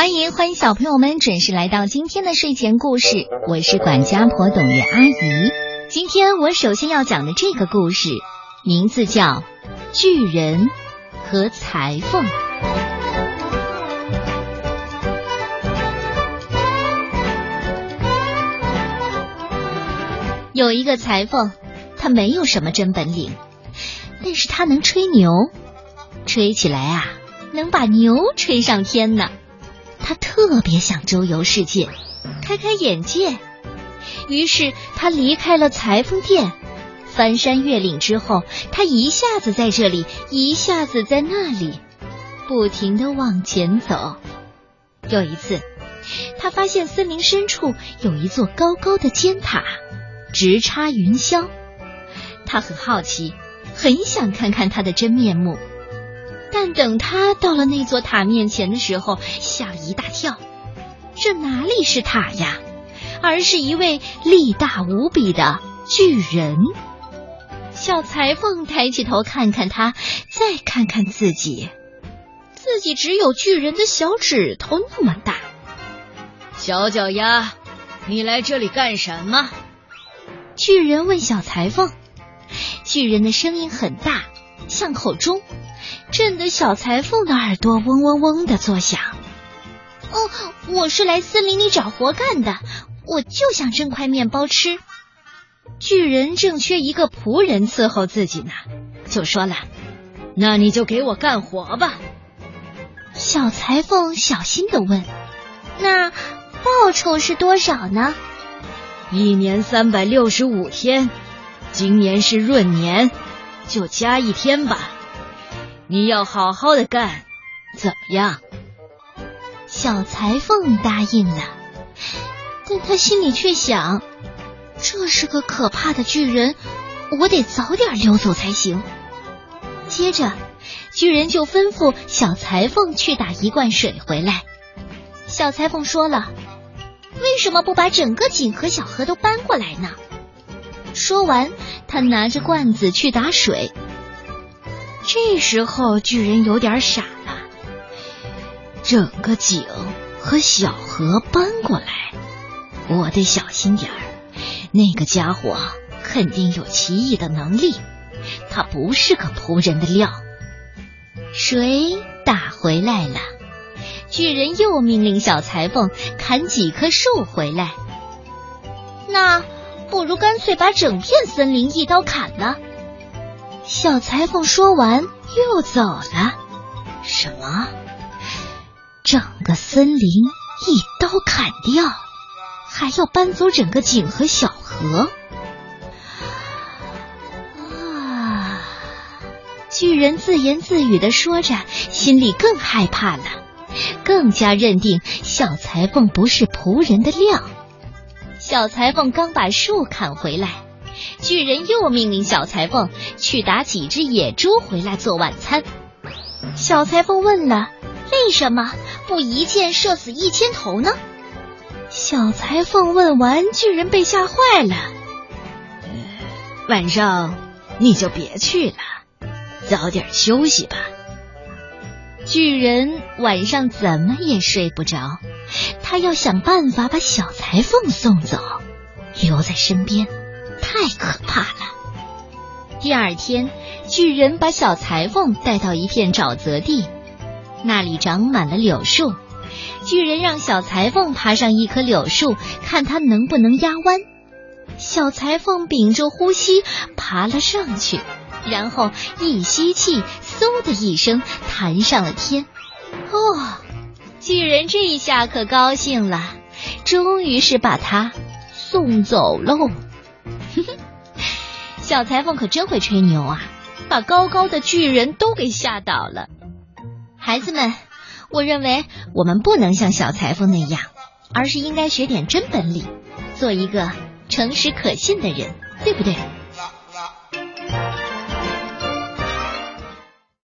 欢迎欢迎小朋友们准时来到今天的睡前故事，我是管家婆董月阿姨。今天我首先要讲的这个故事，名字叫《巨人和裁缝》。有一个裁缝，他没有什么真本领，但是他能吹牛，吹起来啊，能把牛吹上天呢。他特别想周游世界，开开眼界，于是他离开了裁缝店，翻山越岭之后，他一下子在这里，一下子在那里，不停的往前走。有一次，他发现森林深处有一座高高的尖塔，直插云霄。他很好奇，很想看看它的真面目。但等他到了那座塔面前的时候，吓一大跳。这哪里是塔呀，而是一位力大无比的巨人。小裁缝抬起头看看他，再看看自己，自己只有巨人的小指头那么大。小脚丫，你来这里干什么？巨人问小裁缝。巨人的声音很大，像口钟。震得小裁缝的耳朵嗡嗡嗡的作响。哦，我是来森林里找活干的，我就想挣块面包吃。巨人正缺一个仆人伺候自己呢，就说了：“那你就给我干活吧。”小裁缝小心的问：“那报酬是多少呢？”一年三百六十五天，今年是闰年，就加一天吧。你要好好的干，怎么样？小裁缝答应了，但他心里却想：这是个可怕的巨人，我得早点溜走才行。接着，巨人就吩咐小裁缝去打一罐水回来。小裁缝说了：“为什么不把整个井和小河都搬过来呢？”说完，他拿着罐子去打水。这时候，巨人有点傻。整个井和小河搬过来，我得小心点儿。那个家伙肯定有奇异的能力，他不是个仆人的料。水打回来了，巨人又命令小裁缝砍几棵树回来。那不如干脆把整片森林一刀砍了。小裁缝说完，又走了。什么？整个森林一刀砍掉，还要搬走整个井和小河？啊！巨人自言自语的说着，心里更害怕了，更加认定小裁缝不是仆人的料。小裁缝刚把树砍回来。巨人又命令小裁缝去打几只野猪回来做晚餐。小裁缝问了：“为什么不一箭射死一千头呢？”小裁缝问完，巨人被吓坏了。晚上你就别去了，早点休息吧。巨人晚上怎么也睡不着，他要想办法把小裁缝送走，留在身边。太可怕了！第二天，巨人把小裁缝带到一片沼泽地，那里长满了柳树。巨人让小裁缝爬上一棵柳树，看他能不能压弯。小裁缝屏住呼吸爬了上去，然后一吸气，嗖的一声弹上了天。哦，巨人这一下可高兴了，终于是把他送走喽。小裁缝可真会吹牛啊，把高高的巨人都给吓倒了。孩子们，我认为我们不能像小裁缝那样，而是应该学点真本领，做一个诚实可信的人，对不对？